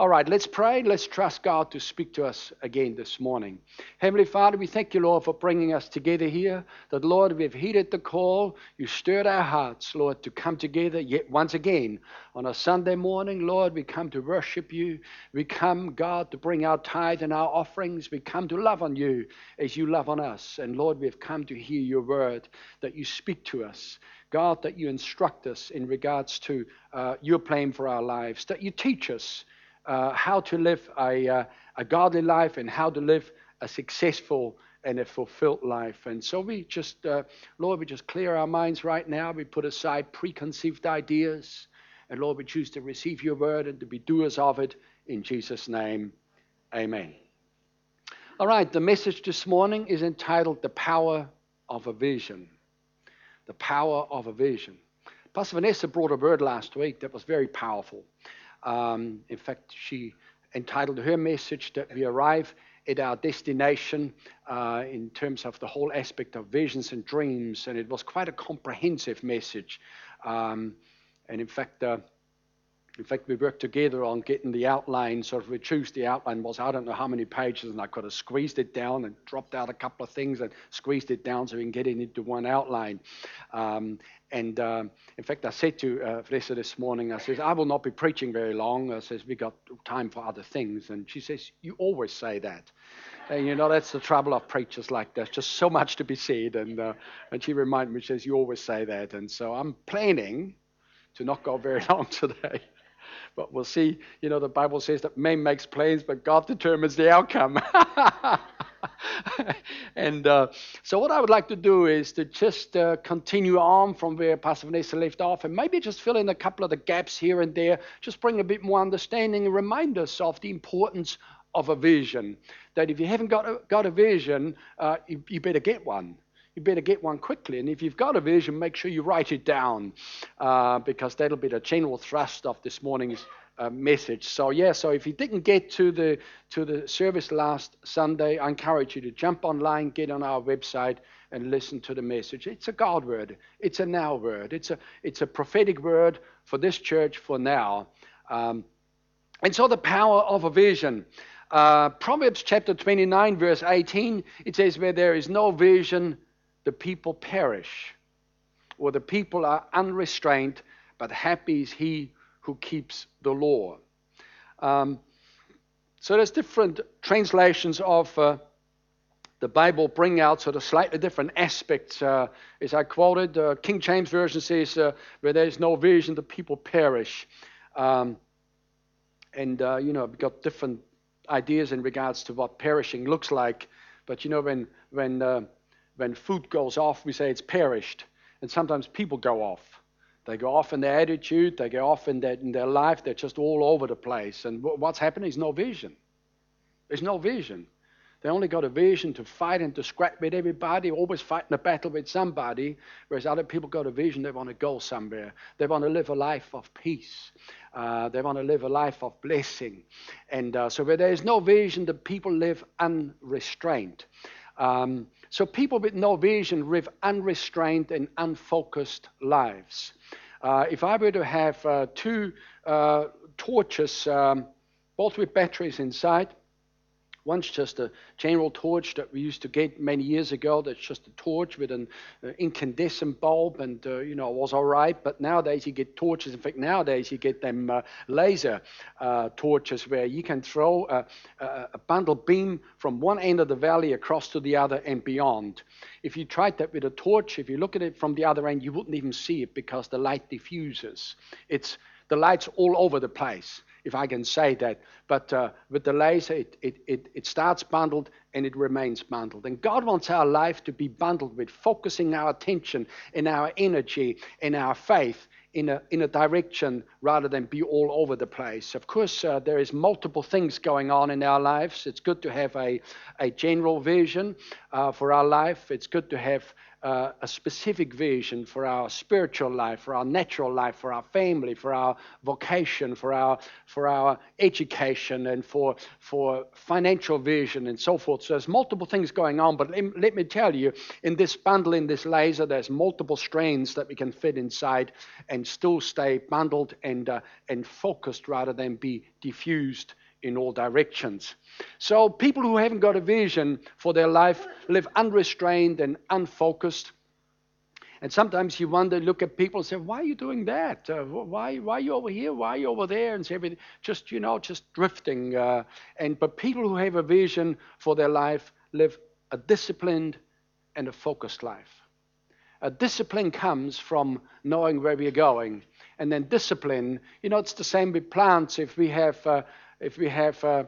All right, let's pray. Let's trust God to speak to us again this morning. Heavenly Father, we thank you, Lord, for bringing us together here. That, Lord, we've heeded the call. You stirred our hearts, Lord, to come together yet once again on a Sunday morning. Lord, we come to worship you. We come, God, to bring our tithe and our offerings. We come to love on you as you love on us. And, Lord, we've come to hear your word, that you speak to us. God, that you instruct us in regards to uh, your plan for our lives, that you teach us uh, how to live a, uh, a godly life and how to live a successful and a fulfilled life. And so we just, uh, Lord, we just clear our minds right now. We put aside preconceived ideas. And Lord, we choose to receive your word and to be doers of it in Jesus' name. Amen. All right, the message this morning is entitled The Power of a Vision. The Power of a Vision. Pastor Vanessa brought a word last week that was very powerful. Um, in fact, she entitled her message that we arrive at our destination uh, in terms of the whole aspect of visions and dreams, and it was quite a comprehensive message. Um, and in fact, uh, in fact, we worked together on getting the outline, sort of reduced the outline was I don't know how many pages, and I could have squeezed it down and dropped out a couple of things and squeezed it down so we can get it into one outline. Um, and um, in fact, I said to uh, this morning, I says, I will not be preaching very long. I says, we got time for other things. And she says, you always say that. And you know, that's the trouble of preachers like that. Just so much to be said. And, uh, and she reminded me, she says, you always say that. And so I'm planning to not go very long today. But we'll see. You know, the Bible says that man makes plans, but God determines the outcome. and uh, so, what I would like to do is to just uh, continue on from where Pastor Vanessa left off and maybe just fill in a couple of the gaps here and there, just bring a bit more understanding and remind us of the importance of a vision. That if you haven't got a, got a vision, uh, you, you better get one you better get one quickly. And if you've got a vision, make sure you write it down uh, because that'll be the general thrust of this morning's uh, message. So yeah, so if you didn't get to the to the service last Sunday, I encourage you to jump online, get on our website, and listen to the message. It's a God word. It's a now word. It's a it's a prophetic word for this church for now. Um, and so the power of a vision. Uh, Proverbs chapter 29, verse 18, it says, Where there is no vision, the people perish, or the people are unrestrained, but happy is he who keeps the law. Um, so there's different translations of uh, the Bible bring out sort of slightly different aspects. Uh, as I quoted, uh, King James Version says, uh, where there is no vision, the people perish. Um, and, uh, you know, we've got different ideas in regards to what perishing looks like. But, you know, when, when uh, when food goes off, we say it's perished. And sometimes people go off. They go off in their attitude, they go off in their, in their life, they're just all over the place. And what's happening is no vision. There's no vision. They only got a vision to fight and to scrap with everybody, always fighting a battle with somebody, whereas other people got a vision, they want to go somewhere. They want to live a life of peace. Uh, they want to live a life of blessing. And uh, so where there is no vision, the people live unrestrained. Um, so people with no vision live unrestrained and unfocused lives. Uh, if I were to have uh, two uh, torches, um, both with batteries inside, One's just a general torch that we used to get many years ago. That's just a torch with an uh, incandescent bulb, and uh, you know it was all right. But nowadays you get torches. In fact, nowadays you get them uh, laser uh, torches where you can throw a, a bundle beam from one end of the valley across to the other and beyond. If you tried that with a torch, if you look at it from the other end, you wouldn't even see it because the light diffuses. It's the light's all over the place if I can say that. But uh, with the laser, it, it, it, it starts bundled and it remains bundled. And God wants our life to be bundled with focusing our attention and our energy and our faith in a, in a direction rather than be all over the place. Of course, uh, there is multiple things going on in our lives. It's good to have a, a general vision uh, for our life. It's good to have uh, a specific vision for our spiritual life, for our natural life, for our family, for our vocation, for our for our education, and for for financial vision and so forth. So there's multiple things going on. But let, let me tell you, in this bundle, in this laser, there's multiple strains that we can fit inside and still stay bundled and uh, and focused rather than be diffused in all directions. So people who haven't got a vision for their life live unrestrained and unfocused. And sometimes you wonder, look at people and say, why are you doing that? Uh, why, why are you over here? Why are you over there? And everything, just, you know, just drifting. Uh, and But people who have a vision for their life live a disciplined and a focused life. A discipline comes from knowing where we're going. And then discipline, you know, it's the same with plants. If we have uh, if we have, uh,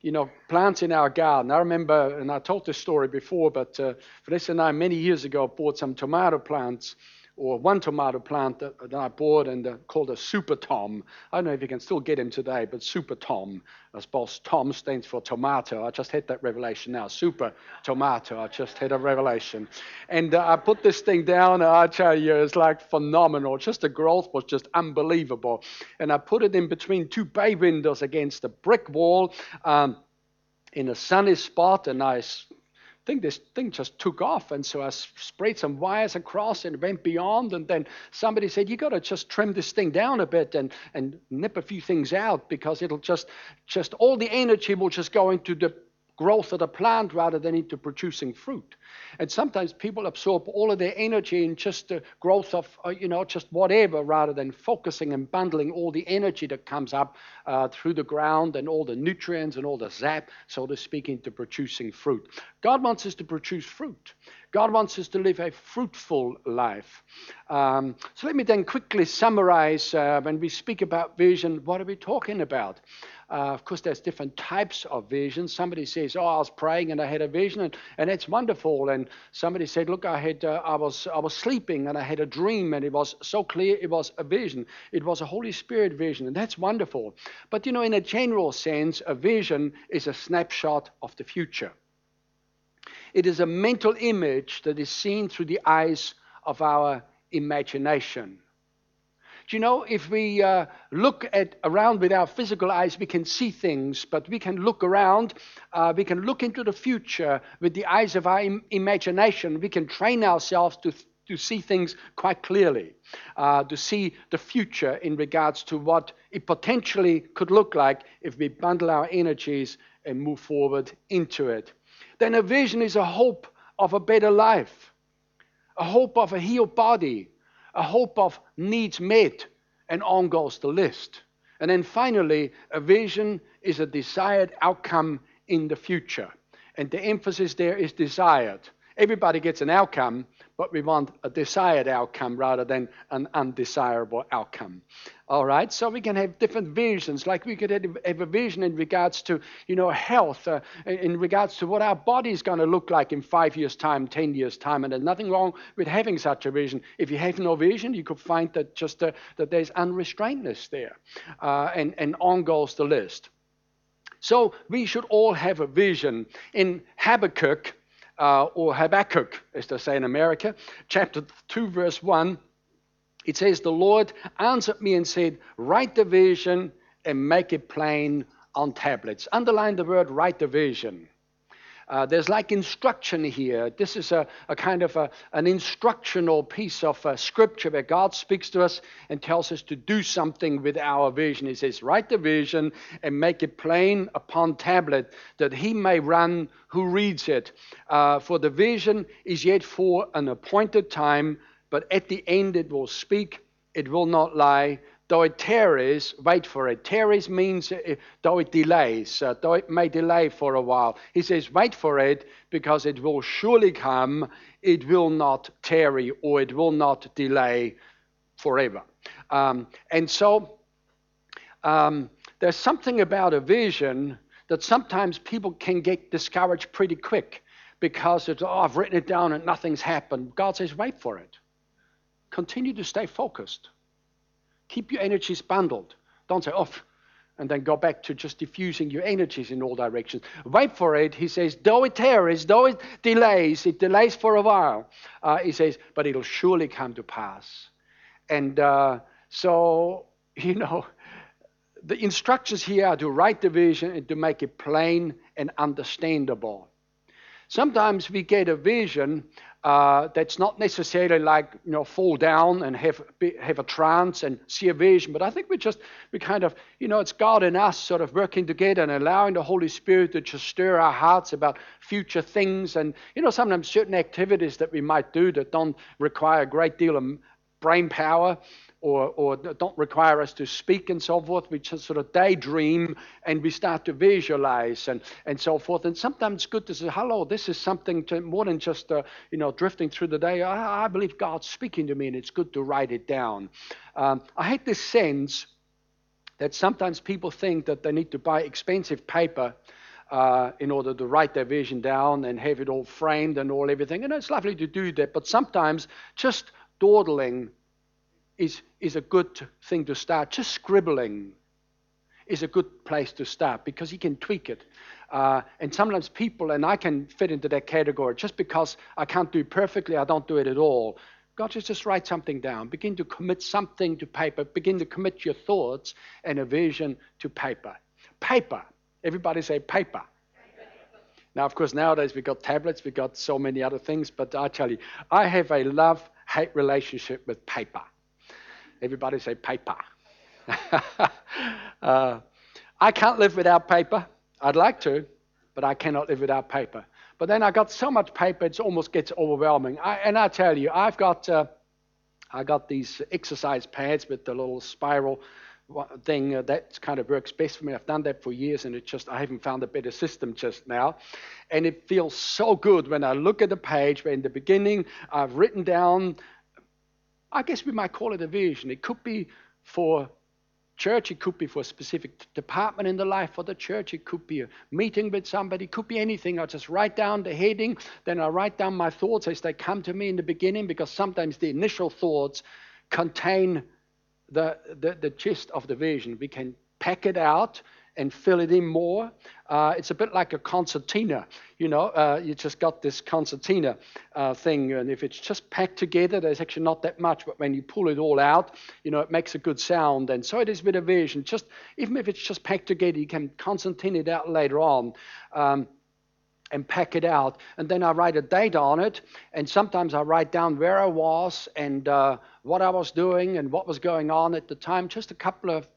you know, plants in our garden. I remember, and I told this story before, but uh, Vanessa and I, many years ago, bought some tomato plants, or one tomato plant that, that I bought and uh, called a Super Tom. I don't know if you can still get him today, but Super Tom. I suppose Tom stands for tomato. I just had that revelation now. Super tomato. I just had a revelation. And uh, I put this thing down, I tell you, it's like phenomenal. Just the growth was just unbelievable. And I put it in between two bay windows against a brick wall. Um, in a sunny spot, a nice think this thing just took off. And so I sprayed some wires across and went beyond. And then somebody said, You got to just trim this thing down a bit and, and nip a few things out because it'll just, just all the energy will just go into the growth of the plant rather than into producing fruit. And sometimes people absorb all of their energy in just the growth of, uh, you know, just whatever rather than focusing and bundling all the energy that comes up uh, through the ground and all the nutrients and all the zap, so to speak, into producing fruit. God wants us to produce fruit. God wants us to live a fruitful life. Um, so let me then quickly summarize uh, when we speak about vision, what are we talking about? Uh, of course, there's different types of visions. Somebody says, "Oh, I was praying and I had a vision, and, and it's wonderful." And somebody said, "Look, I had, uh, I was, I was sleeping and I had a dream, and it was so clear, it was a vision. It was a Holy Spirit vision, and that's wonderful." But you know, in a general sense, a vision is a snapshot of the future. It is a mental image that is seen through the eyes of our imagination. Do you know, if we uh, look at around with our physical eyes, we can see things, but we can look around, uh, we can look into the future with the eyes of our Im- imagination. We can train ourselves to, to see things quite clearly, uh, to see the future in regards to what it potentially could look like if we bundle our energies and move forward into it. Then a vision is a hope of a better life, a hope of a healed body a hope of needs met, and on goes the list. And then finally, a vision is a desired outcome in the future. And the emphasis there is desired. Everybody gets an outcome, but we want a desired outcome rather than an undesirable outcome. All right, so we can have different visions, like we could have a vision in regards to, you know, health, uh, in regards to what our body is going to look like in five years' time, ten years' time, and there's nothing wrong with having such a vision. If you have no vision, you could find that just uh, that there's unrestrainedness there, uh, and and on goes the list. So we should all have a vision. In Habakkuk, uh, or Habakkuk, as they say in America, chapter 2, verse 1, it says, The Lord answered me and said, Write the vision and make it plain on tablets. Underline the word write the vision. Uh, there's like instruction here. This is a, a kind of a, an instructional piece of uh, scripture where God speaks to us and tells us to do something with our vision. He says, Write the vision and make it plain upon tablet that he may run who reads it. Uh, for the vision is yet for an appointed time, but at the end it will speak, it will not lie, though it tarries, wait for it. Tarries means though it delays, though it may delay for a while. He says, wait for it because it will surely come. It will not tarry or it will not delay forever. Um, and so um, there's something about a vision that sometimes people can get discouraged pretty quick because it's, oh, I've written it down and nothing's happened. God says, wait for it. Continue to stay focused. Keep your energies bundled. Don't say, off and then go back to just diffusing your energies in all directions. Wait for it. He says, though it tarries, though it delays, it delays for a while. Uh, he says, but it'll surely come to pass. And uh, so, you know, the instructions here are to write the vision and to make it plain and understandable. Sometimes we get a vision uh, that's not necessarily like you know fall down and have have a trance and see a vision, but I think we just we kind of you know it's God and us sort of working together and allowing the Holy Spirit to just stir our hearts about future things and you know sometimes certain activities that we might do that don't require a great deal of brain power or, or don't require us to speak and so forth. We just sort of daydream and we start to visualize and, and so forth. And sometimes it's good to say, hello, this is something to, more than just, uh, you know, drifting through the day. I, I, believe God's speaking to me and it's good to write it down. Um, I hate this sense that sometimes people think that they need to buy expensive paper uh, in order to write their vision down and have it all framed and all everything. And it's lovely to do that, but sometimes just dawdling is, is a good thing to start. Just scribbling is a good place to start because you can tweak it. Uh, and sometimes people, and I can fit into that category, just because I can't do it perfectly, I don't do it at all. God says, just write something down. Begin to commit something to paper. Begin to commit your thoughts and a vision to paper. Paper. Everybody say paper. Now, of course, nowadays we've got tablets, we've got so many other things, but I tell you, I have a love hate relationship with paper. Everybody say paper. uh, I can't live without paper. I'd like to, but I cannot live without paper. But then I got so much paper, it almost gets overwhelming. I, and I tell you, I've got, uh, I got these exercise pads with the little spiral thing uh, that kind of works best for me. I've done that for years, and it just I haven't found a better system just now. And it feels so good when I look at the page where in the beginning I've written down I guess we might call it a vision. It could be for church, it could be for a specific department in the life of the church, it could be a meeting with somebody, it could be anything. I'll just write down the heading, then I'll write down my thoughts as they come to me in the beginning, because sometimes the initial thoughts contain the, the, the gist of the vision. We can pack it out and fill it in more. Uh, it's a bit like a concertina, you know. Uh, you just got this concertina uh, thing, and if it's just packed together, there's actually not that much. But when you pull it all out, you know, it makes a good sound. And so it is with a vision. Just even if it's just packed together, you can concertina it out later on. Um, and pack it out. And then I write a date on it. And sometimes I write down where I was and uh, what I was doing and what was going on at the time. Just a couple of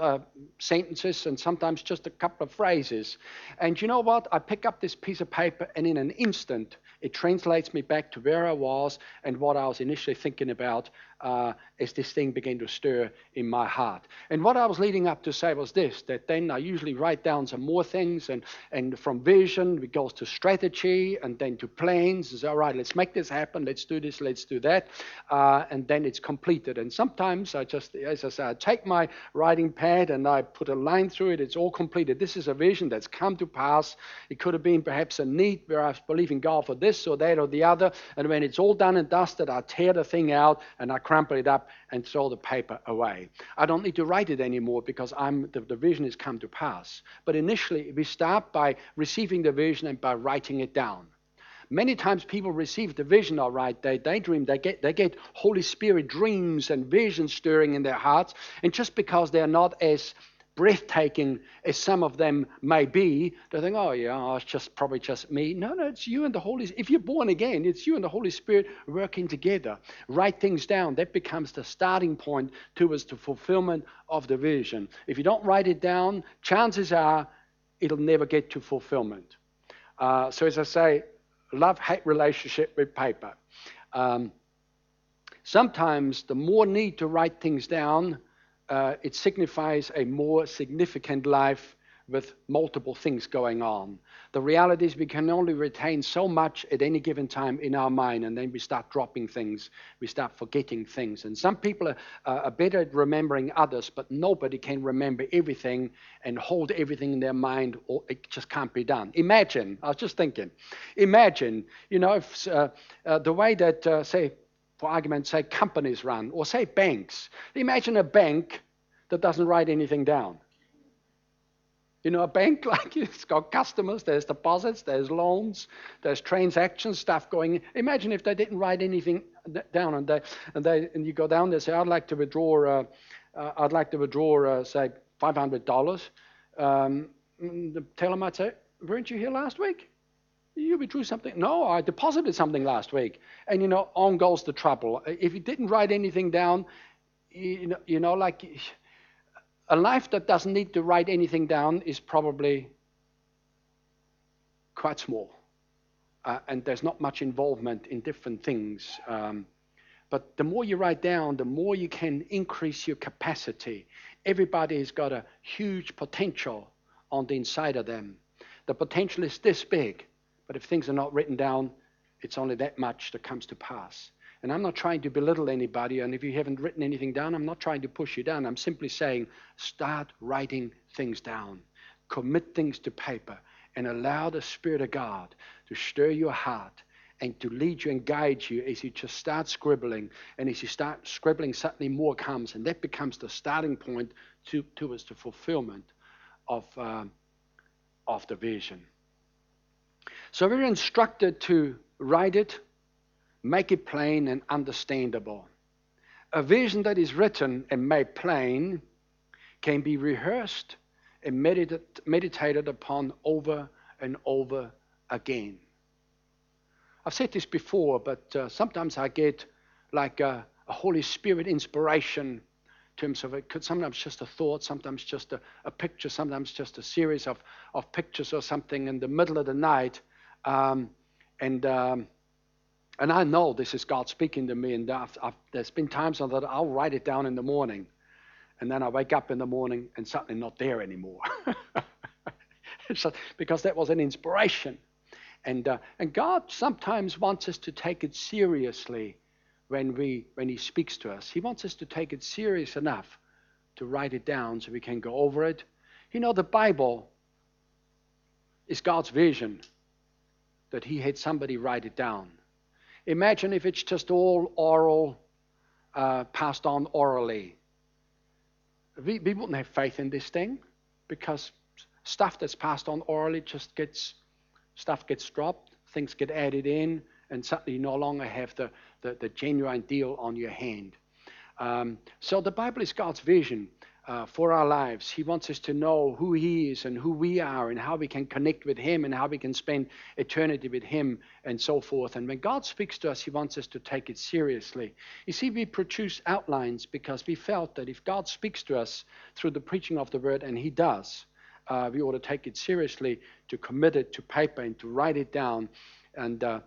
uh, sentences and sometimes just a couple of phrases. And you know what? I pick up this piece of paper, and in an instant, it translates me back to where I was and what I was initially thinking about uh, as this thing began to stir in my heart. And what I was leading up to say was this that then I usually write down some more things, and, and from vision, it goes to strategy, and then to plans. It's all right, let's make this happen, let's do this, let's do that. Uh, and then it's completed. And sometimes I just, as I say, I take my writing pad and I put a line through it, it's all completed. This is a vision that's come to pass. It could have been perhaps a need where I was believing God for this or that or the other. And when it's all done and dusted, I tear the thing out and I crumple it up and throw the paper away. I don't need to write it anymore because I'm, the, the vision has come to pass. But initially, we start by receiving the vision and by writing it down. Many times people receive the vision all right, they daydream, they get, they get Holy Spirit dreams and visions stirring in their hearts. And just because they're not as breathtaking as some of them may be, they think, oh, yeah, oh, it's just probably just me. No, no, it's you and the Holy If you're born again, it's you and the Holy Spirit working together. Write things down. That becomes the starting point towards the fulfillment of the vision. If you don't write it down, chances are it'll never get to fulfillment. Uh, so, as I say, love hate relationship with paper. Um, sometimes the more need to write things down, uh, it signifies a more significant life with multiple things going on. The reality is we can only retain so much at any given time in our mind, and then we start dropping things, we start forgetting things. And some people are, are better at remembering others, but nobody can remember everything and hold everything in their mind, or it just can't be done. Imagine, I was just thinking, imagine, you know, if, uh, uh the way that, uh, say, for argument's sake, companies run, or say banks. Imagine a bank that doesn't write anything down. You know, a bank like it's got customers, there's deposits, there's loans, there's transactions, stuff going. Imagine if they didn't write anything down and they and they and you go down there say, I'd like to withdraw, uh, uh, I'd like to withdraw, uh, say, five hundred dollars. Um, tell them I'd say, weren't you here last week? You withdrew something? No, I deposited something last week. And you know, on goes the trouble. If you didn't write anything down, you know, you know, like a life that doesn't need to write anything down is probably quite small. Uh, and there's not much involvement in different things. Um, but the more you write down, the more you can increase your capacity. Everybody has got a huge potential on the inside of them. The potential is this big, but if things are not written down, it's only that much that comes to pass. And I'm not trying to belittle anybody, and if you haven't written anything down, I'm not trying to push you down. I'm simply saying start writing things down, commit things to paper, and allow the Spirit of God to stir your heart and to lead you and guide you as you just start scribbling. And as you start scribbling, suddenly more comes, and that becomes the starting point to, towards the fulfillment of, uh, of the vision. So we're instructed to write it, make it plain and understandable. A vision that is written and made plain can be rehearsed and meditated upon over and over again. I've said this before, but uh, sometimes I get like a, a, Holy Spirit inspiration terms of it. Could sometimes just a thought, sometimes just a, a, picture, sometimes just a series of, of pictures or something in the middle of the night. Um, and um, and I know this is God speaking to me, and I've, I've, there's been times that I'll write it down in the morning, and then I wake up in the morning and suddenly not there anymore. because that was an inspiration. And, uh, and God sometimes wants us to take it seriously when, we, when He speaks to us. He wants us to take it serious enough to write it down so we can go over it. You know, the Bible is God's vision that He had somebody write it down. Imagine if it's just all oral, uh, passed on orally. We, we wouldn't have faith in this thing because stuff that's passed on orally just gets stuff gets dropped, things get added in, and suddenly you no longer have the, the, the genuine deal on your hand. Um, so the Bible is God's vision uh, for our lives. He wants us to know who He is and who we are and how we can connect with Him and how we can spend eternity with Him and so forth. And when God speaks to us, He wants us to take it seriously. You see, we produce outlines because we felt that if God speaks to us through the preaching of the Word, and He does, uh, we ought to take it seriously, to commit it to paper and to write it down. And, uh,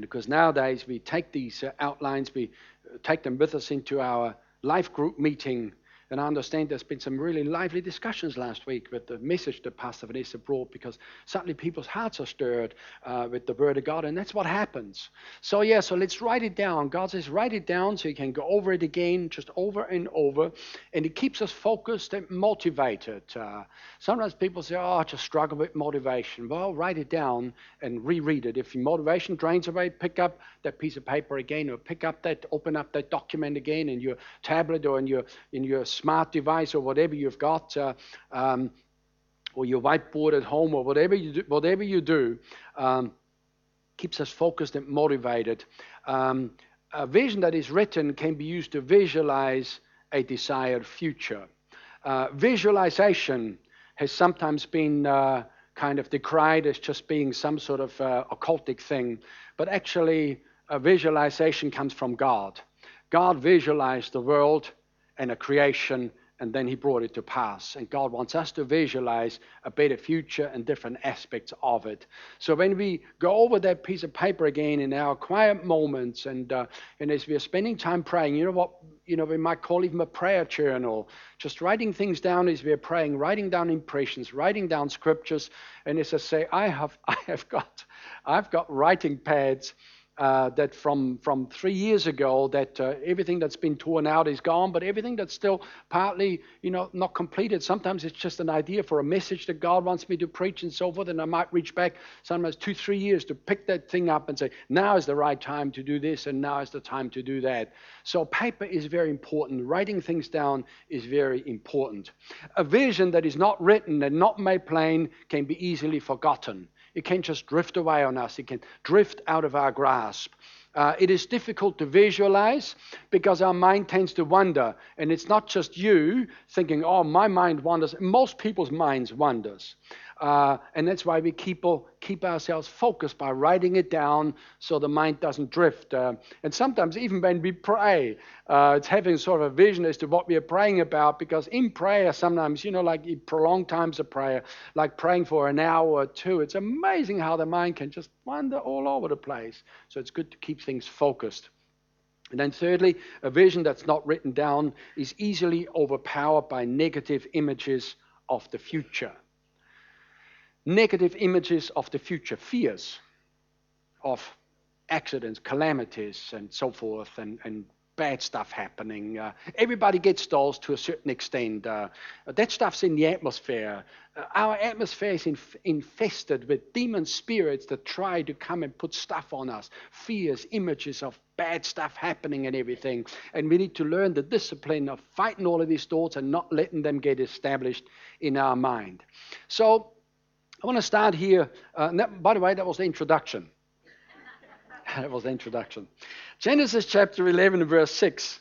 and because nowadays we take these uh, outlines, we uh, take them with us into our life group meeting and I understand there's been some really lively discussions last week with the message that Pastor Vanessa brought because suddenly people's hearts are stirred uh, with the Word of God, and that's what happens. So, yeah, so let's write it down. God says, write it down so you can go over it again, just over and over, and it keeps us focused and motivated. Uh, sometimes people say, oh, I just struggle with motivation. Well, write it down and reread it. If your motivation drains away, pick up that piece of paper again, or pick up that, open up that document again in your tablet or in your in your smart device or whatever you've got, uh, um, or your whiteboard at home or whatever you do, whatever you do um, keeps us focused and motivated. Um, a vision that is written can be used to visualize a desired future. Uh, visualization has sometimes been uh, kind of decried as just being some sort of uh, occultic thing, but actually, a visualization comes from God. God visualized the world and a creation, and then he brought it to pass. And God wants us to visualize a better future and different aspects of it. So when we go over that piece of paper again in our quiet moments, and uh, and as we are spending time praying, you know what? You know we might call even a prayer journal, just writing things down as we are praying, writing down impressions, writing down scriptures. And as I say, I have I have got I've got writing pads uh, that from, from three years ago that uh, everything that's been torn out is gone, but everything that's still partly, you know, not completed. Sometimes it's just an idea for a message that God wants me to preach and so forth, and I might reach back sometimes two, three years to pick that thing up and say, now is the right time to do this, and now is the time to do that. So paper is very important. Writing things down is very important. A vision that is not written and not made plain can be easily forgotten. It can just drift away on us. It can drift out of our grasp. Uh, it is difficult to visualize because our mind tends to wander. And it's not just you thinking, oh, my mind wanders. Most people's minds wanders. Uh, and that's why we keep, keep ourselves focused by writing it down so the mind doesn't drift. Uh, and sometimes, even when we pray, uh, it's having sort of a vision as to what we are praying about because in prayer, sometimes, you know, like prolonged times of prayer, like praying for an hour or two, it's amazing how the mind can just wander all over the place. So it's good to keep things focused. And then, thirdly, a vision that's not written down is easily overpowered by negative images of the future negative images of the future, fears of accidents, calamities, and so forth, and, and bad stuff happening. Uh, everybody gets those to a certain extent. Uh, that stuff's in the atmosphere. Uh, our atmosphere is inf- infested with demon spirits that try to come and put stuff on us fears, images of bad stuff happening, and everything. And we need to learn the discipline of fighting all of these thoughts and not letting them get established in our mind. So, I want to start here. Uh, that, by the way, that was the introduction. that was the introduction. Genesis chapter 11, verse 6.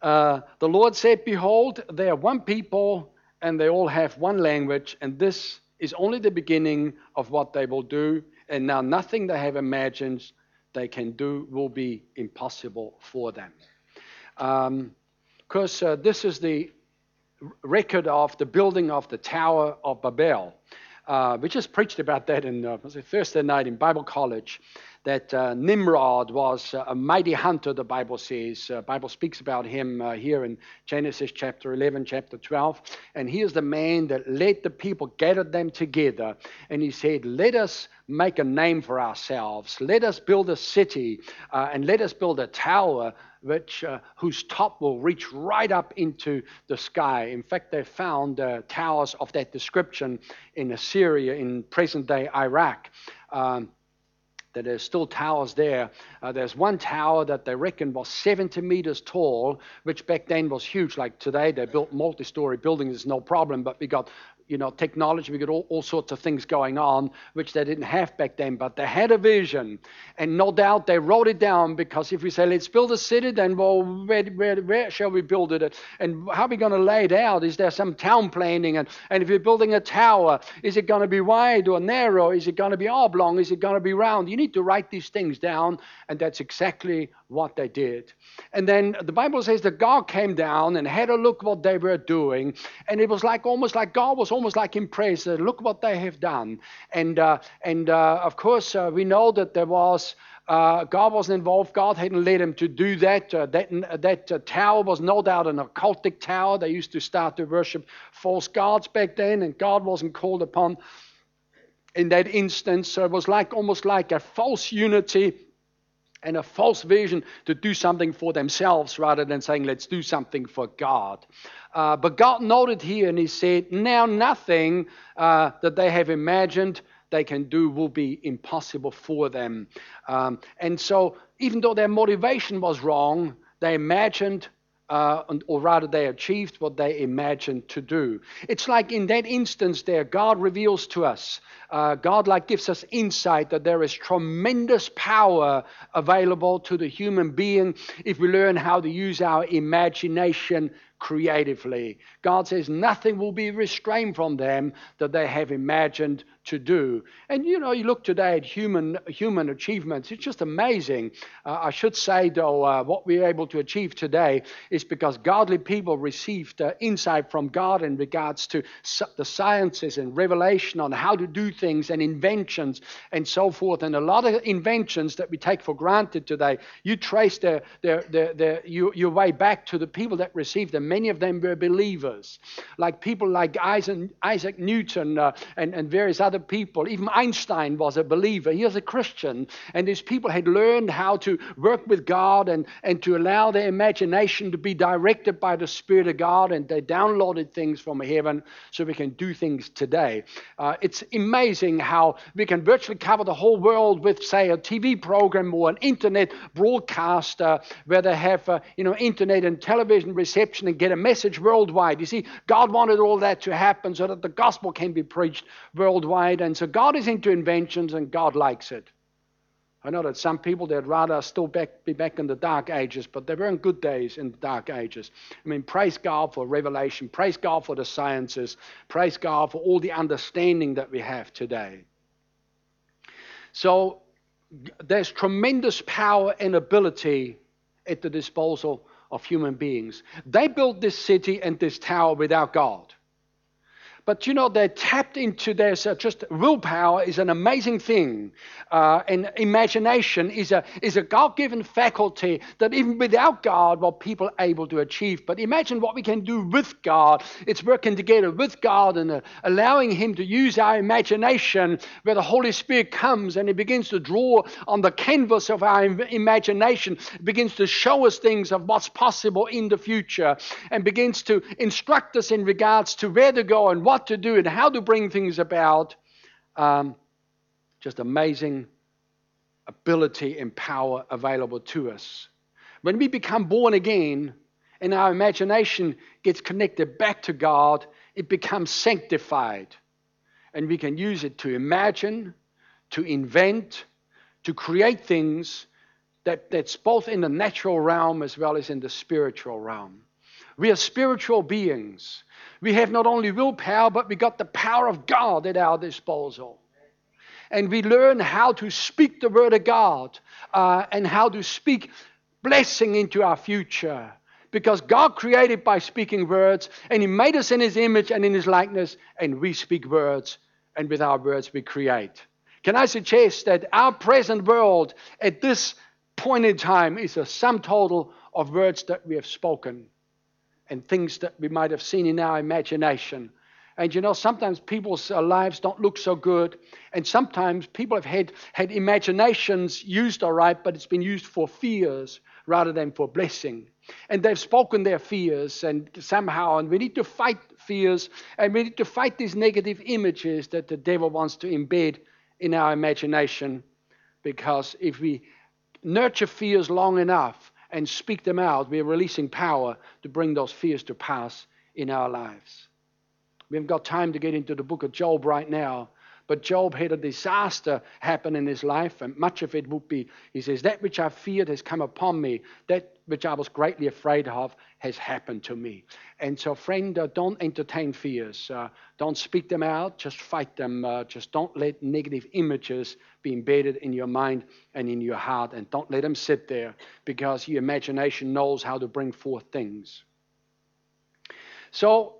Uh, the Lord said, Behold, they are one people, and they all have one language, and this is only the beginning of what they will do. And now nothing they have imagined they can do will be impossible for them. Because um, uh, this is the record of the building of the Tower of Babel. Uh, we just preached about that in uh, Thursday night in Bible college. That uh, Nimrod was a mighty hunter, the Bible says. Uh, Bible speaks about him uh, here in Genesis chapter 11, chapter 12. And he is the man that led the people, gathered them together, and he said, "Let us make a name for ourselves. Let us build a city, uh, and let us build a tower which, uh, whose top will reach right up into the sky. In fact, they found uh, towers of that description in Assyria, in present day Iraq. Um, that there's still towers there. Uh, there's one tower that they reckon was 70 meters tall, which back then was huge. Like today, they built multi story buildings, no problem, but we got you know, technology, we got all, all sorts of things going on, which they didn't have back then, but they had a vision. And no doubt they wrote it down because if we say, let's build a city, then, well, where, where, where shall we build it? And how are we going to lay it out? Is there some town planning? And, and if you're building a tower, is it going to be wide or narrow? Is it going to be oblong? Is it going to be round? You need to write these things down, and that's exactly what they did. And then the Bible says that God came down and had a look what they were doing, and it was like almost like God was almost like impressed. Uh, look what they have done. And uh, and uh, of course uh, we know that there was. Uh, God wasn't involved. God hadn't led him to do that. Uh, that that tower was no doubt an occultic tower. They used to start to worship false gods back then, and God wasn't called upon in that instance. So it was like almost like a false unity and a false vision to do something for themselves rather than saying, let's do something for God. Uh, but God noted here and He said, now nothing uh, that they have imagined they can do will be impossible for them. Um, and so, even though their motivation was wrong, they imagined uh, or rather they achieved what they imagined to do. It's like in that instance there, God reveals to us, uh, God like gives us insight that there is tremendous power available to the human being if we learn how to use our imagination creatively. God says nothing will be restrained from them that they have imagined to do. And you know, you look today at human human achievements; it's just amazing. Uh, I should say, though, uh, what we're able to achieve today is because godly people received uh, insight from God in regards to the sciences and revelation on how to do things and inventions and so forth. And a lot of inventions that we take for granted today, you trace their, their, their, their your, your way back to the people that received them Many of them were believers, like people like Isaac, Isaac Newton uh, and, and various other people. Even Einstein was a believer. He was a Christian. And these people had learned how to work with God and, and to allow their imagination to be directed by the Spirit of God. And they downloaded things from heaven so we can do things today. Uh, it's amazing how we can virtually cover the whole world with, say, a TV program or an internet broadcast uh, where they have, uh, you know, internet and television reception and get a message worldwide. You see, God wanted all that to happen so that the gospel can be preached worldwide. And so God is into inventions and God likes it. I know that some people they'd rather still back, be back in the dark ages, but they weren't good days in the dark ages. I mean, praise God for revelation, praise God for the sciences, praise God for all the understanding that we have today. So there's tremendous power and ability at the disposal of human beings. They built this city and this tower without God. But you know, they're tapped into this. Uh, just willpower is an amazing thing. Uh, and imagination is a, is a God given faculty that even without God, what people are able to achieve. But imagine what we can do with God. It's working together with God and uh, allowing Him to use our imagination where the Holy Spirit comes and He begins to draw on the canvas of our imagination, begins to show us things of what's possible in the future, and begins to instruct us in regards to where to go and what what to do and how to bring things about. Um, just amazing ability and power available to us. When we become born again and our imagination gets connected back to God, it becomes sanctified. And we can use it to imagine, to invent, to create things that, that's both in the natural realm as well as in the spiritual realm. We are spiritual beings. We have not only willpower, but we got the power of God at our disposal. And we learn how to speak the word of God uh, and how to speak blessing into our future. Because God created by speaking words, and He made us in His image and in His likeness, and we speak words, and with our words we create. Can I suggest that our present world at this point in time is a sum total of words that we have spoken? And things that we might have seen in our imagination. And you know, sometimes people's uh, lives don't look so good. And sometimes people have had, had imaginations used all right, but it's been used for fears rather than for blessing. And they've spoken their fears, and somehow, and we need to fight fears, and we need to fight these negative images that the devil wants to embed in our imagination. Because if we nurture fears long enough, and speak them out, we're releasing power to bring those fears to pass in our lives. We haven't got time to get into the book of Job right now, but Job had a disaster happen in his life, and much of it would be, he says, That which I feared has come upon me, that which I was greatly afraid of has happened to me. And so, friend, uh, don't entertain fears. Uh, don't speak them out, just fight them. Uh, just don't let negative images be embedded in your mind and in your heart, and don't let them sit there because your imagination knows how to bring forth things. So,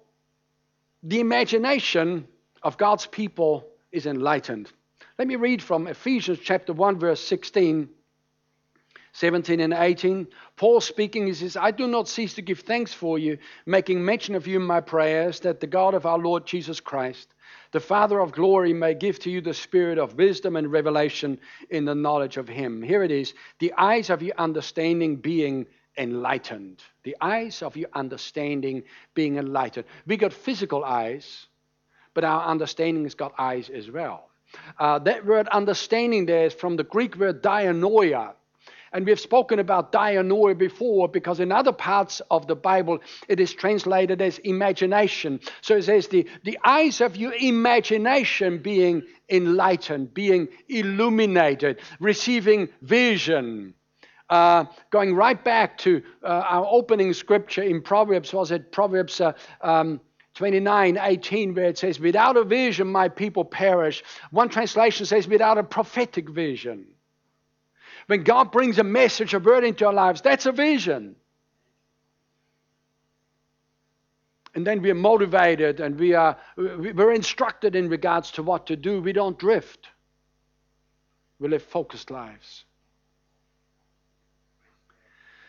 the imagination of God's people is enlightened. Let me read from Ephesians chapter 1, verse 16, 17, and 18. Paul speaking, he says, I do not cease to give thanks for you, making mention of you in my prayers, that the God of our Lord Jesus Christ, the Father of glory, may give to you the spirit of wisdom and revelation in the knowledge of him. Here it is the eyes of your understanding being enlightened. The eyes of your understanding being enlightened. We got physical eyes but our understanding has got eyes as well. Uh, that word understanding there is from the Greek word dianoia. And we've spoken about dianoia before because in other parts of the Bible it is translated as imagination. So it says the, the eyes of your imagination being enlightened, being illuminated, receiving vision. Uh, going right back to uh, our opening scripture in Proverbs, was it Proverbs uh, um, 29 18, where it says, Without a vision, my people perish. One translation says, Without a prophetic vision. When God brings a message, a word into our lives, that's a vision. And then we are motivated and we are we're instructed in regards to what to do. We don't drift. We live focused lives.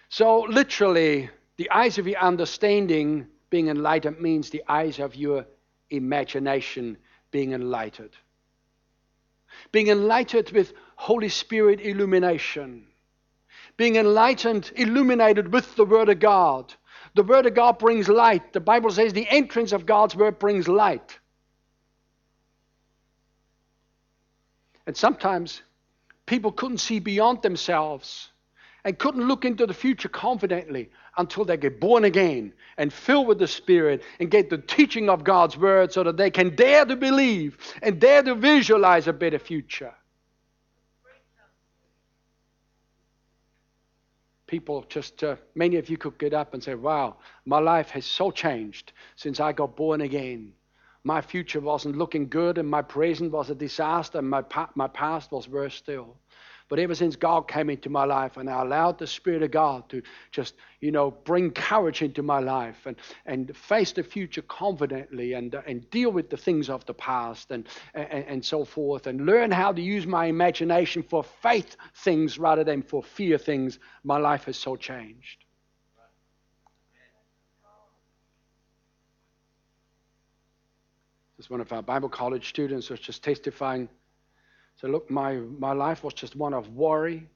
So literally, The eyes of your understanding being enlightened means the eyes of your imagination being enlightened. Being enlightened with Holy Spirit illumination. Being enlightened, illuminated with the Word of God. The Word of God brings light. The Bible says the entrance of God's Word brings light. And sometimes people couldn't see beyond themselves and couldn't look into the future confidently until they get born again and filled with the Spirit and get the teaching of God's Word so that they can dare to believe and dare to visualize a better future. People just, uh, many of you could get up and say, Wow, my life has so changed since I got born again. My future wasn't looking good, and my present was a disaster, and my, pa- my past was worse still. But ever since God came into my life and I allowed the Spirit of God to just, you know, bring courage into my life and, and face the future confidently and, and deal with the things of the past and, and, and so forth and learn how to use my imagination for faith things rather than for fear things, my life has so changed. This is one of our Bible college students was just testifying so look, my, my life was just one of worry.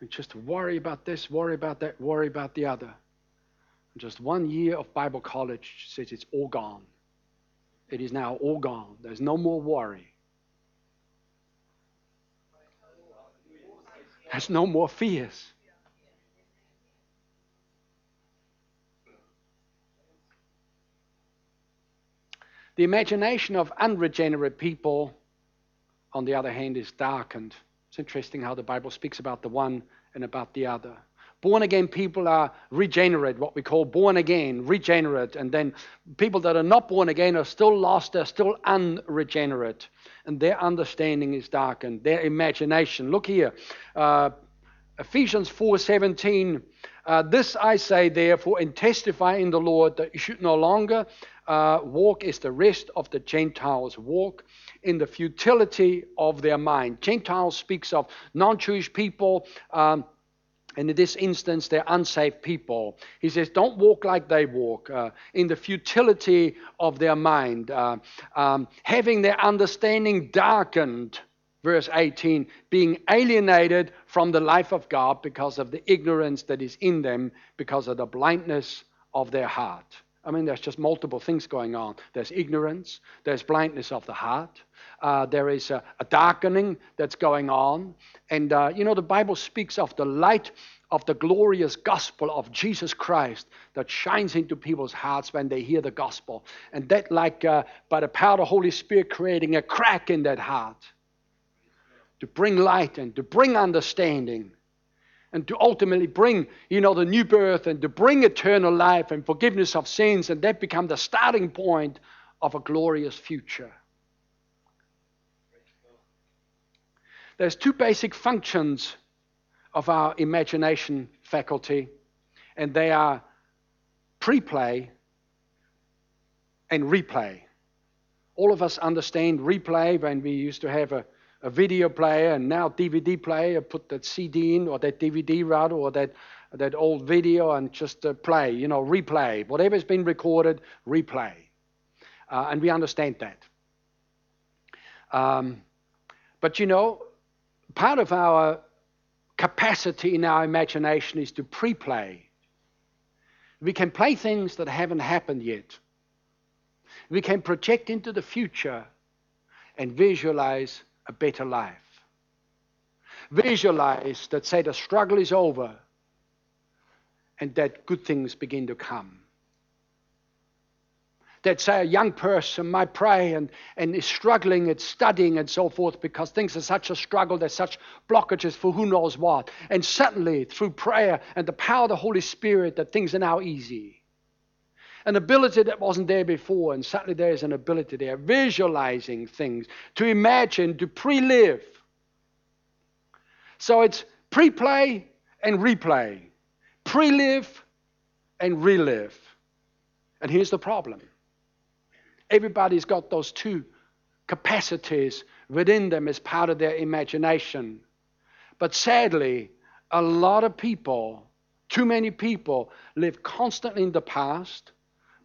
And just worry about this, worry about that, worry about the other. And just one year of Bible college says it's all gone. It is now all gone. There's no more worry. There's no more fears. The imagination of unregenerate people on the other hand, is darkened. It's interesting how the Bible speaks about the one and about the other. Born again people are regenerate, what we call born again, regenerate. And then people that are not born again are still lost, they're still unregenerate. And their understanding is darkened, their imagination. Look here. Uh, Ephesians 4:17 uh, this I say therefore and testify in the Lord that you should no longer uh, walk is the rest of the Gentiles walk in the futility of their mind. Gentiles speaks of non-Jewish people. Um, and in this instance, they're unsaved people. He says, Don't walk like they walk, uh, in the futility of their mind, uh, um, having their understanding darkened. Verse 18, being alienated from the life of God because of the ignorance that is in them, because of the blindness of their heart. I mean, there's just multiple things going on. There's ignorance, there's blindness of the heart, uh, there is a, a, darkening that's going on. And, uh, you know, the Bible speaks of the light of the glorious gospel of Jesus Christ that shines into people's hearts when they hear the gospel. And that, like uh, by the power of the Holy Spirit, creating a crack in that heart to bring light and to bring understanding and to ultimately bring, you know, the new birth and to bring eternal life and forgiveness of sins, and that become the starting point of a glorious future. There's two basic functions of our imagination faculty, and they are pre-play and replay. All of us understand replay when we used to have a a video player and now DVD player, put that CD in or that DVD rather or that that old video and just uh, play, you know, replay. Whatever's been recorded, replay. Uh, and we understand that. Um, but you know, part of our capacity in our imagination is to pre play. We can play things that haven't happened yet. We can project into the future and visualize a better life. Visualize that, say, the struggle is over and that good things begin to come. That, say, a young person might pray and, and is struggling and studying and so forth because things are such a struggle, there's such blockages for who knows what. And suddenly, through prayer and the power of the Holy Spirit, that things are now easy an ability that wasn't there before, and suddenly there's an ability there, visualizing things, to imagine, to pre live. So it's pre play and replay, pre live and relive. And here's the problem everybody's got those two capacities within them as part of their imagination. But sadly, a lot of people Too many people live constantly in the past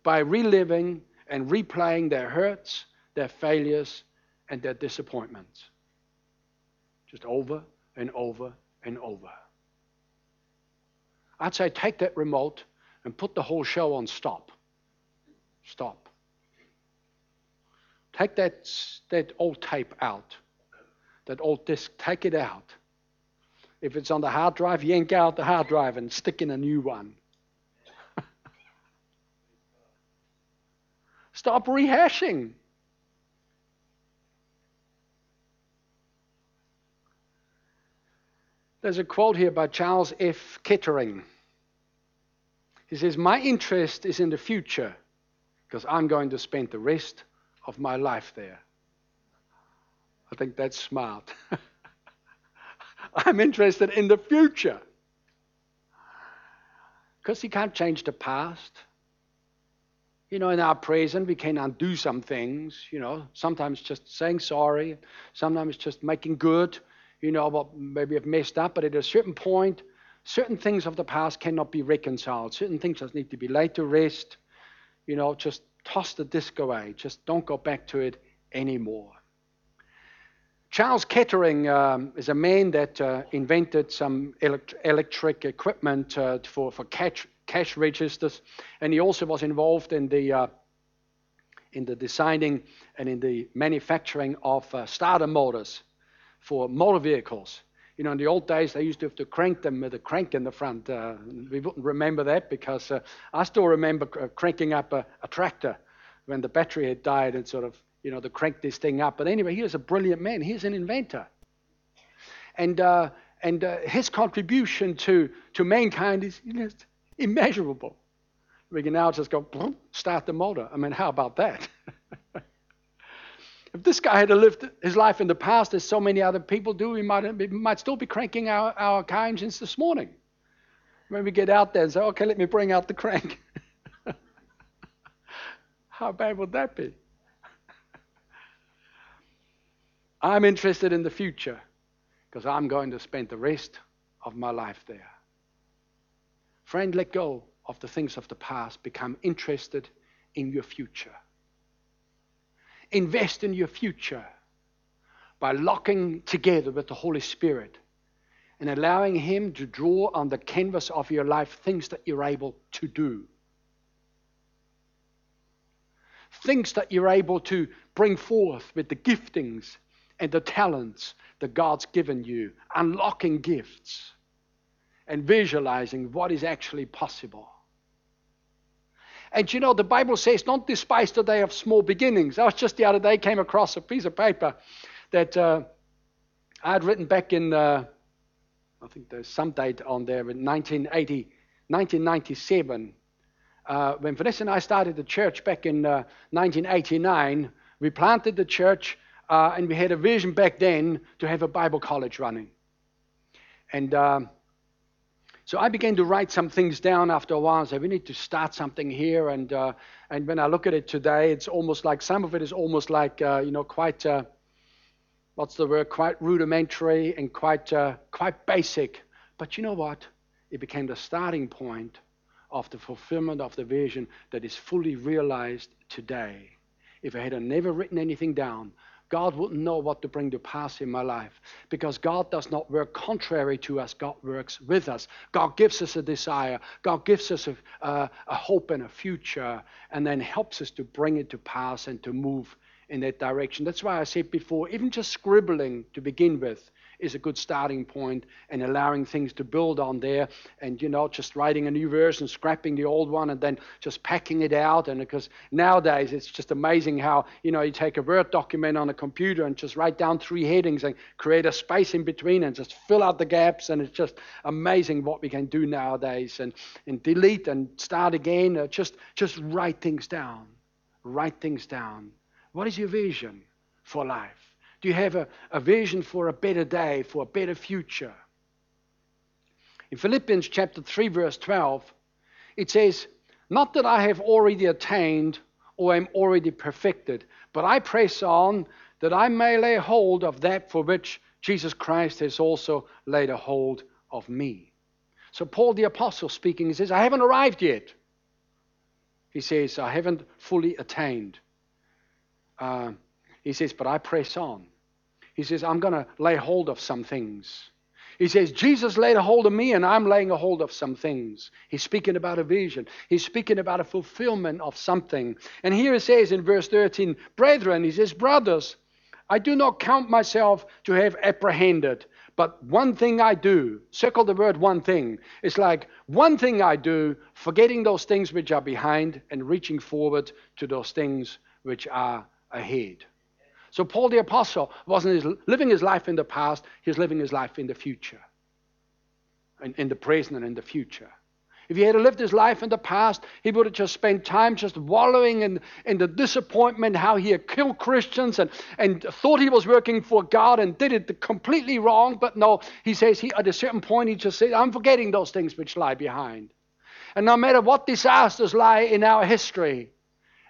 by reliving and replaying their hurts, their failures, and their disappointments. Just over and over and over. I'd say take that remote and put the whole show on stop. Stop. Take that, that old tape out, that old disc, take it out. If it's on the hard drive, yank out the hard drive and stick in a new one. Stop rehashing. There's a quote here by Charles F. Kettering. He says, My interest is in the future because I'm going to spend the rest of my life there. I think that's smart. I'm interested in the future. Because you can't change the past. You know, in our present, we can undo some things, you know, sometimes just saying sorry, sometimes just making good, you know, what maybe have messed up, but at a certain point, certain things of the past cannot be reconciled. Certain things just need to be laid to rest, you know, just toss the disc away. Just don't go back to it anymore. Charles Kettering um, is a man that uh, invented some elect- electric equipment uh, for, for cash, cash registers, and he also was involved in the, uh, in the designing and in the manufacturing of uh, starter motors for motor vehicles. You know, in the old days, they used to have to crank them with a crank in the front. Uh, we wouldn't remember that because uh, I still remember cranking up a, a tractor when the battery had died and sort of you know, to crank this thing up. But anyway, he was a brilliant man. He's an inventor. And, uh, and uh, his contribution to, to mankind is you know, immeasurable. We can now just go, start the motor. I mean, how about that? if this guy had lived his life in the past, as so many other people do, we might, we might still be cranking our, our car engines this morning. When we get out there and say, okay, let me bring out the crank. how bad would that be? I'm interested in the future because I'm going to spend the rest of my life there. Friend, let go of the things of the past. Become interested in your future. Invest in your future by locking together with the Holy Spirit and allowing Him to draw on the canvas of your life things that you're able to do. Things that you're able to bring forth with the giftings and the talents that God's given you, unlocking gifts and visualizing what is actually possible. And you know, the Bible says, don't despise the day of small beginnings. I was just the other day came across a piece of paper that uh, I had written back in, uh, I think there's some date on there, in 1980, 1997. Uh, when Vanessa and I started the church back in 1989, uh, we planted the church uh, and we had a vision back then to have a Bible college running. And um, so I began to write some things down after a while and say, we need to start something here. And, uh, and when I look at it today, it's almost like some of it is almost like, uh, you know, quite, uh, what's the word, quite rudimentary and quite, uh, quite basic. But you know what? It became the starting point of the fulfillment of the vision that is fully realized today. If I had never written anything down, God wouldn't know what to bring to pass in my life because God does not work contrary to us. God works with us. God gives us a desire. God gives us a, a, hope and a future and then helps us to bring it to pass and to move in that direction. That's why I said before, even just scribbling to begin with is a good starting point and allowing things to build on there and you know just writing a new version scrapping the old one and then just packing it out. And because nowadays it's just amazing how you know you take a word document on a computer and just write down three headings and create a space in between and just fill out the gaps. And it's just amazing what we can do nowadays. And, and delete and start again uh, just just write things down. Write things down. What is your vision for life do you have a, a vision for a better day, for a better future? In Philippians chapter 3, verse 12, it says, Not that I have already attained or am already perfected, but I press on that I may lay hold of that for which Jesus Christ has also laid a hold of me. So, Paul the Apostle speaking, he says, I haven't arrived yet. He says, I haven't fully attained. Uh, he says, but I press on. He says, I'm going to lay hold of some things. He says, Jesus laid a hold of me and I'm laying a hold of some things. He's speaking about a vision. He's speaking about a fulfillment of something. And here it says in verse 13, Brethren, he says, Brothers, I do not count myself to have apprehended, but one thing I do. Circle the word one thing. It's like one thing I do, forgetting those things which are behind and reaching forward to those things which are ahead. So Paul the Apostle wasn't living his life in the past, he's living his life in the future. In, in the present and in the future. If he had lived his life in the past, he would have just spent time just wallowing in, in the disappointment, how he had killed Christians and, and thought he was working for God and did it completely wrong. But no, he says he, at a certain point, he just said, I'm forgetting those things which lie behind. And no matter what disasters lie in our history,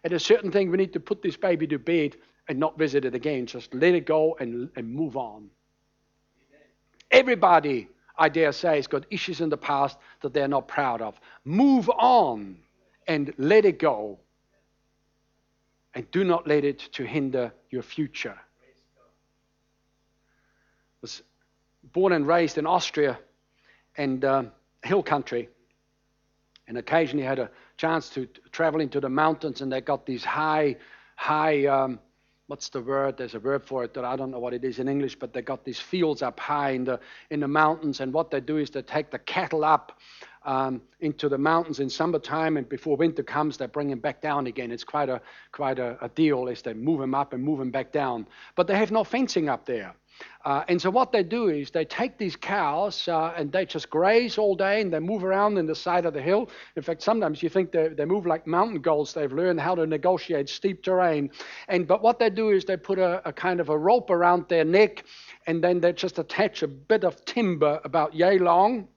at a certain thing, we need to put this baby to bed and not visit it again. Just let it go and, and move on. Everybody, I dare say, has got issues in the past that they're not proud of. Move on and let it go. And do not let it to hinder your future. I was born and raised in Austria and uh, hill country, and occasionally had a chance to travel into the mountains, and they got these high, high um, what's the word? There's a word for it that I don't know what it is in English, but they got these fields up high in the in the mountains, and what they do is they take the cattle up um, into the mountains in summertime, and before winter comes, they bring them back down again. It's quite a quite a, a deal as they move them up and move them back down. But they have no fencing up there. Uh, and so what they do is they take these cows uh, and they just graze all day and they move around in the side of the hill. In fact, sometimes you think they, they move like mountain goats. They've learned how to negotiate steep terrain. And but what they do is they put a, a kind of a rope around their neck and then they just attach a bit of timber about yay long.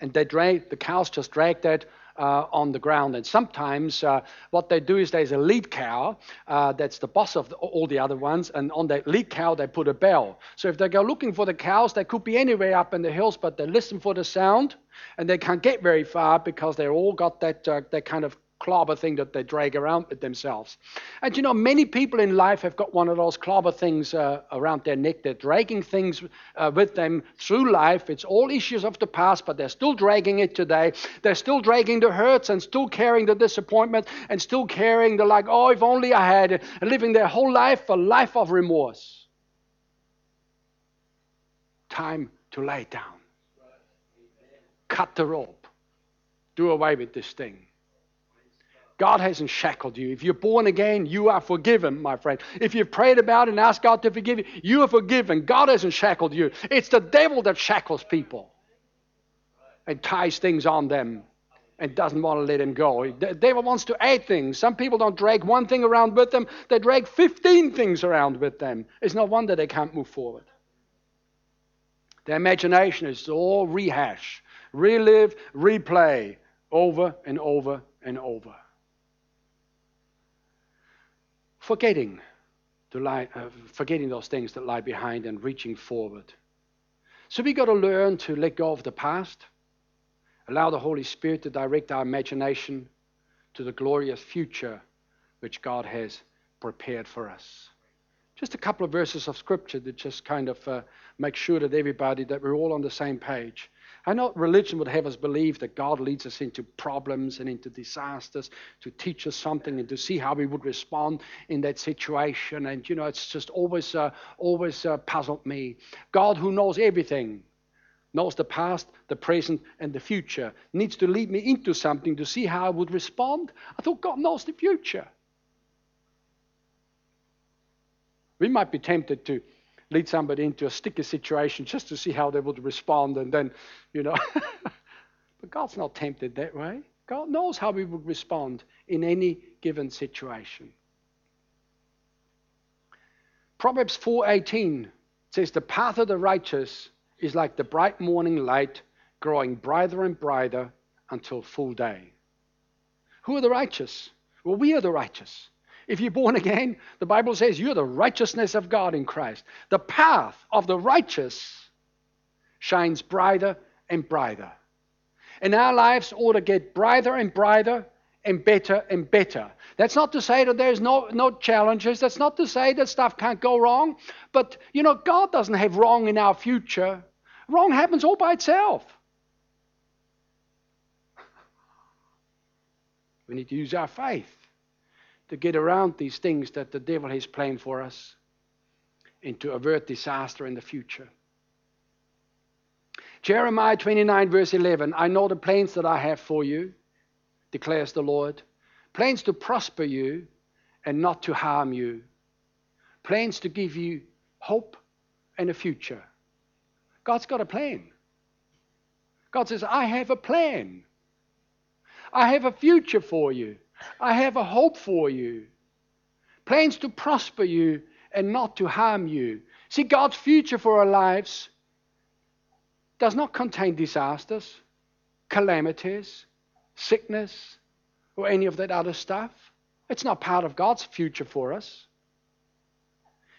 And they drag the cows just drag that uh, on the ground. And sometimes uh, what they do is there's a lead cow uh, that's the boss of the, all the other ones, and on that lead cow they put a bell. So if they go looking for the cows, they could be anywhere up in the hills, but they listen for the sound, and they can't get very far because they all got that uh, that kind of clobber thing that they drag around with themselves. And you know, many people in life have got one of those clobber things uh, around their neck. They're dragging things uh, with them through life. It's all issues of the past, but they're still dragging it today. They're still dragging the hurts and still carrying the disappointment and still carrying the like, oh, if only I had and living their whole life a life of remorse. Time to lay down. Cut the rope. Do away with this thing. God hasn't shackled you. If you're born again, you are forgiven, my friend. If you've prayed about it and asked God to forgive you, you are forgiven. God hasn't shackled you. It's the devil that shackles people and ties things on them and doesn't want to let them go. The devil wants to add things. Some people don't drag one thing around with them, they drag 15 things around with them. It's no wonder they can't move forward. Their imagination is all rehash, relive, replay over and over and over forgetting to lie, uh, forgetting those things that lie behind and reaching forward. So we got to learn to let go of the past, allow the Holy Spirit to direct our imagination to the glorious future which God has prepared for us. Just a couple of verses of scripture that just kind of uh, make sure that everybody that we're all on the same page. I know religion would have us believe that God leads us into problems and into disasters to teach us something and to see how we would respond in that situation. And you know, it's just always, uh, always uh, puzzled me. God, who knows everything, knows the past, the present, and the future, needs to lead me into something to see how I would respond. I thought God knows the future. We might be tempted to lead somebody into a sticky situation just to see how they would respond and then, you know. but God's not tempted that way. God knows how we would respond in any given situation. Proverbs 4:18 says the path of the righteous is like the bright morning light growing brighter and brighter until full day. Who are the righteous? Well, we are the righteous. If you're born again, the Bible says you're the righteousness of God in Christ. The path of the righteous shines brighter and brighter. And our lives ought to get brighter and brighter and better and better. That's not to say that there's no, no challenges. That's not to say that stuff can't go wrong. But, you know, God doesn't have wrong in our future. Wrong happens all by itself. We need to use our faith to get around these things that the devil has planned for us and to avert disaster in the future. Jeremiah 29, verse 11 I know the plans that I have for you, declares the Lord. Plans to prosper you and not to harm you. Plans to give you hope and a future. God's got a plan. God says, I have a plan. I have a future for you. I have a hope for you. Plans to prosper you and not to harm you. See, God's future for our lives does not contain disasters, calamities, sickness, or any of that other stuff. It's not part of God's future for us.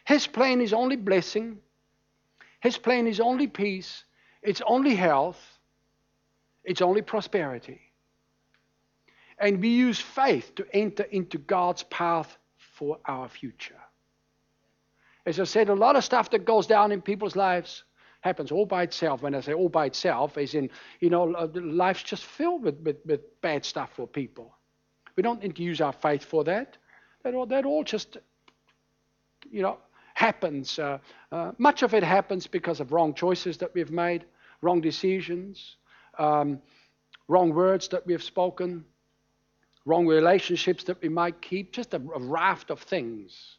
His plan is only blessing. His plan is only peace. It's only health. It's only prosperity. And we use faith to enter into God's path for our future. As I said, a lot of stuff that goes down in people's lives happens all by itself. When I say all by itself, is in, you know, uh, life's just filled with, with, with bad stuff for people. We don't need to use our faith for that. That all, that all just, you know, happens. Uh, uh, much of it happens because of wrong choices that we've made, wrong decisions, um, wrong words that we've spoken, wrong relationships that we might keep, just a, a raft of things.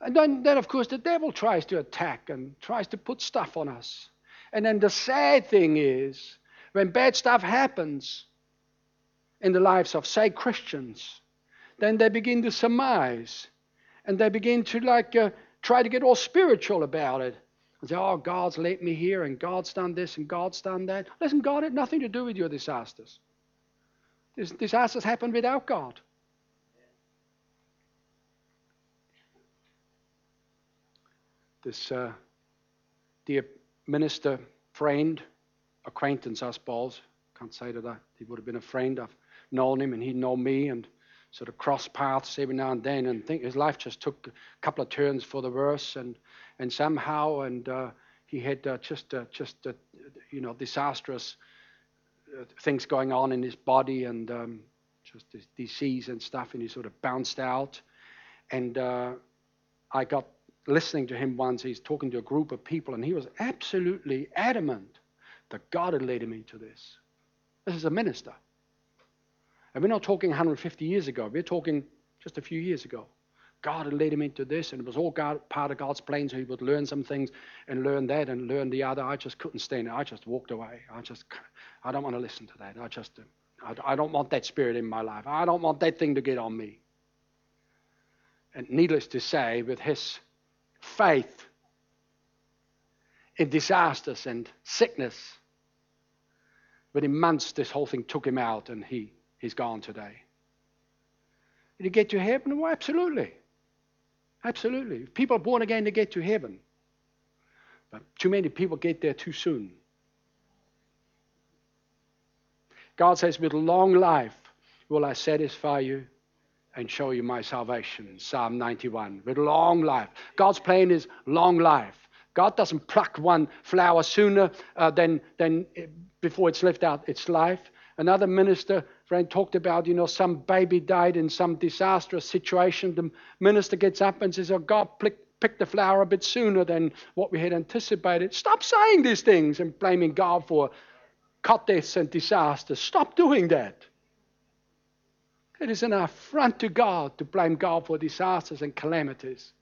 And then, then, of course, the devil tries to attack and tries to put stuff on us. And then the sad thing is, when bad stuff happens in the lives of, say, Christians, then they begin to surmise and they begin to, like, uh, try to get all spiritual about it. And say, oh, God's let me here and God's done this and God's done that. Listen, God had nothing to do with your disasters. These disasters happened without God. this uh, dear minister friend, acquaintance, I suppose. Can't say that he would have been a friend. I've known him and he'd known me and sort of cross paths every now and then. And think his life just took a couple of turns for the worse. And, and somehow, and uh, he had uh, just, uh, just uh, you know, disastrous things going on in his body and um, just disease and stuff. And he sort of bounced out. And uh, I got listening to him once. He's talking to a group of people, and he was absolutely adamant that God had led him into this. This is a minister. And we're not talking 150 years ago, we're talking just a few years ago. God had led him into this, and it was all God, part of God's plan, so he would learn some things and learn that and learn the other. I just couldn't stand it. I just walked away. I just, I don't want to listen to that. I just, I, don't want that spirit in my life. I don't want that thing to get on me. And needless to say, with his faith in disasters and sickness. But in months, this whole thing took him out and he, he's gone today. Did he get to heaven? Well, absolutely. Absolutely. People are born again, they get to heaven. But too many people get there too soon. God says, with long life will I satisfy you and show you my salvation. Psalm 91. With long life. God's plan is long life. God doesn't pluck one flower sooner uh, than, than before it's left out its life. Another minister friend talked about, you know, some baby died in some disastrous situation. The minister gets up and says, Oh, God pick the flower a bit sooner than what we had anticipated. Stop saying these things and blaming God for cut deaths and disasters. Stop doing that. It is an affront to God to blame God for disasters and calamities.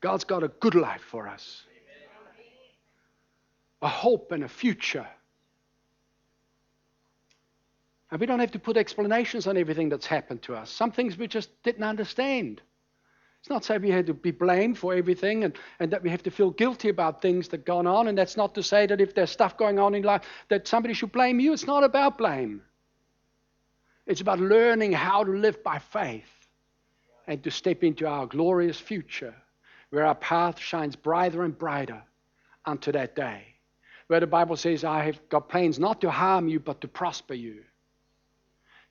God's got a good life for us, a hope and a future. And we don't have to put explanations on everything that's happened to us. Some things we just didn't understand. It's not saying we had to be blamed for everything and, and that we have to feel guilty about things that gone on. And that's not to say that if there's stuff going on in life that somebody should blame you. It's not about blame. It's about learning how to live by faith and to step into our glorious future where our path shines brighter and brighter unto that day. Where the Bible says, I have got plans not to harm you, but to prosper you,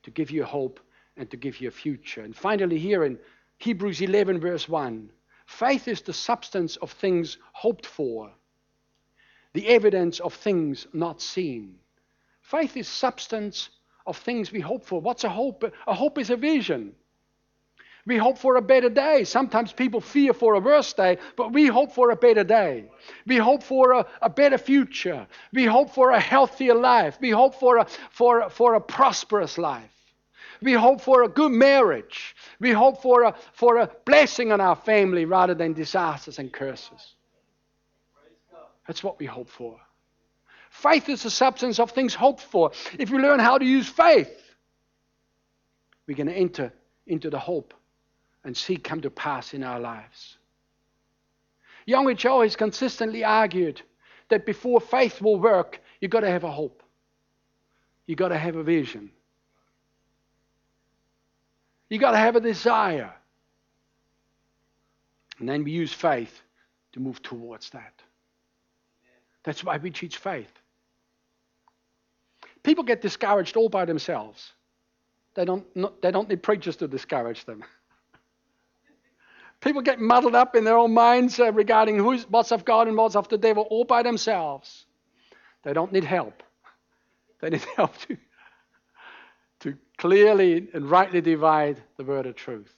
to give you hope and to give you a future. And finally, here in Hebrews 11, verse 1, faith is the substance of things hoped for, the evidence of things not seen. Faith is substance of things we hope for. What's a hope? A hope is a vision. We hope for a better day. Sometimes people fear for a worse day, but we hope for a better day. We hope for a, a better future. We hope for a healthier life. We hope for a, for, for a prosperous life. We hope for a good marriage. We hope for a, for a blessing on our family rather than disasters and curses. That's what we hope for. Faith is the substance of things hoped for. If we learn how to use faith, we're going to enter into the hope and see come to pass in our lives. Young Cho has consistently argued that before faith will work, you've got to have a hope. You've got to have a vision. You've got to have a desire. And then we use faith to move towards that. That's why we teach faith. People get discouraged all by themselves. They don't, they don't need preachers to discourage them. People get muddled up in their own minds uh, regarding who's, what's of God and what's of the devil all by themselves. They don't need help. They need help to, to clearly and rightly divide the word of truth.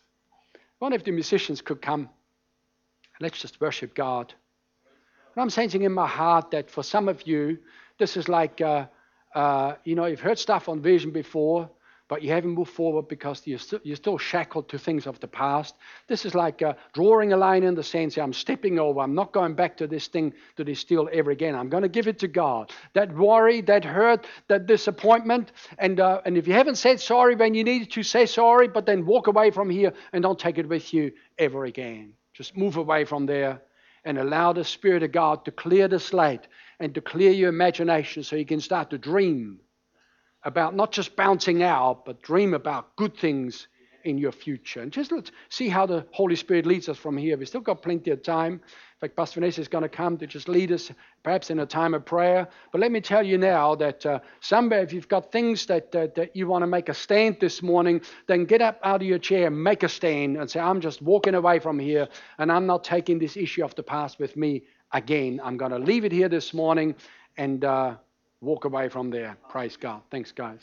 One of the musicians could come. Let's just worship God. And I'm sensing in my heart that for some of you, this is like, uh, uh, you know, you've heard stuff on vision before, but you haven't moved forward because you're still, you're still shackled to things of the past. This is like uh, drawing a line in the sand. Say, I'm stepping over. I'm not going back to this thing, to this deal ever again. I'm going to give it to God. That worry, that hurt, that disappointment. And, uh, and if you haven't said sorry when you needed to, say sorry, but then walk away from here and don't take it with you ever again. Just move away from there and allow the Spirit of God to clear the slate and to clear your imagination so you can start to dream about not just bouncing out, but dream about good things in your future. And just let's see how the Holy Spirit leads us from here. We've still got plenty of time. In fact, Pastor Vanessa is going to come to just lead us, perhaps in a time of prayer. But let me tell you now that uh, somewhere, if you've got things that, uh, that you want to make a stand this morning, then get up out of your chair, make a stand, and say, I'm just walking away from here, and I'm not taking this issue of the past with me again. I'm going to leave it here this morning, and uh, walk away from there. Praise God. Thanks, guys.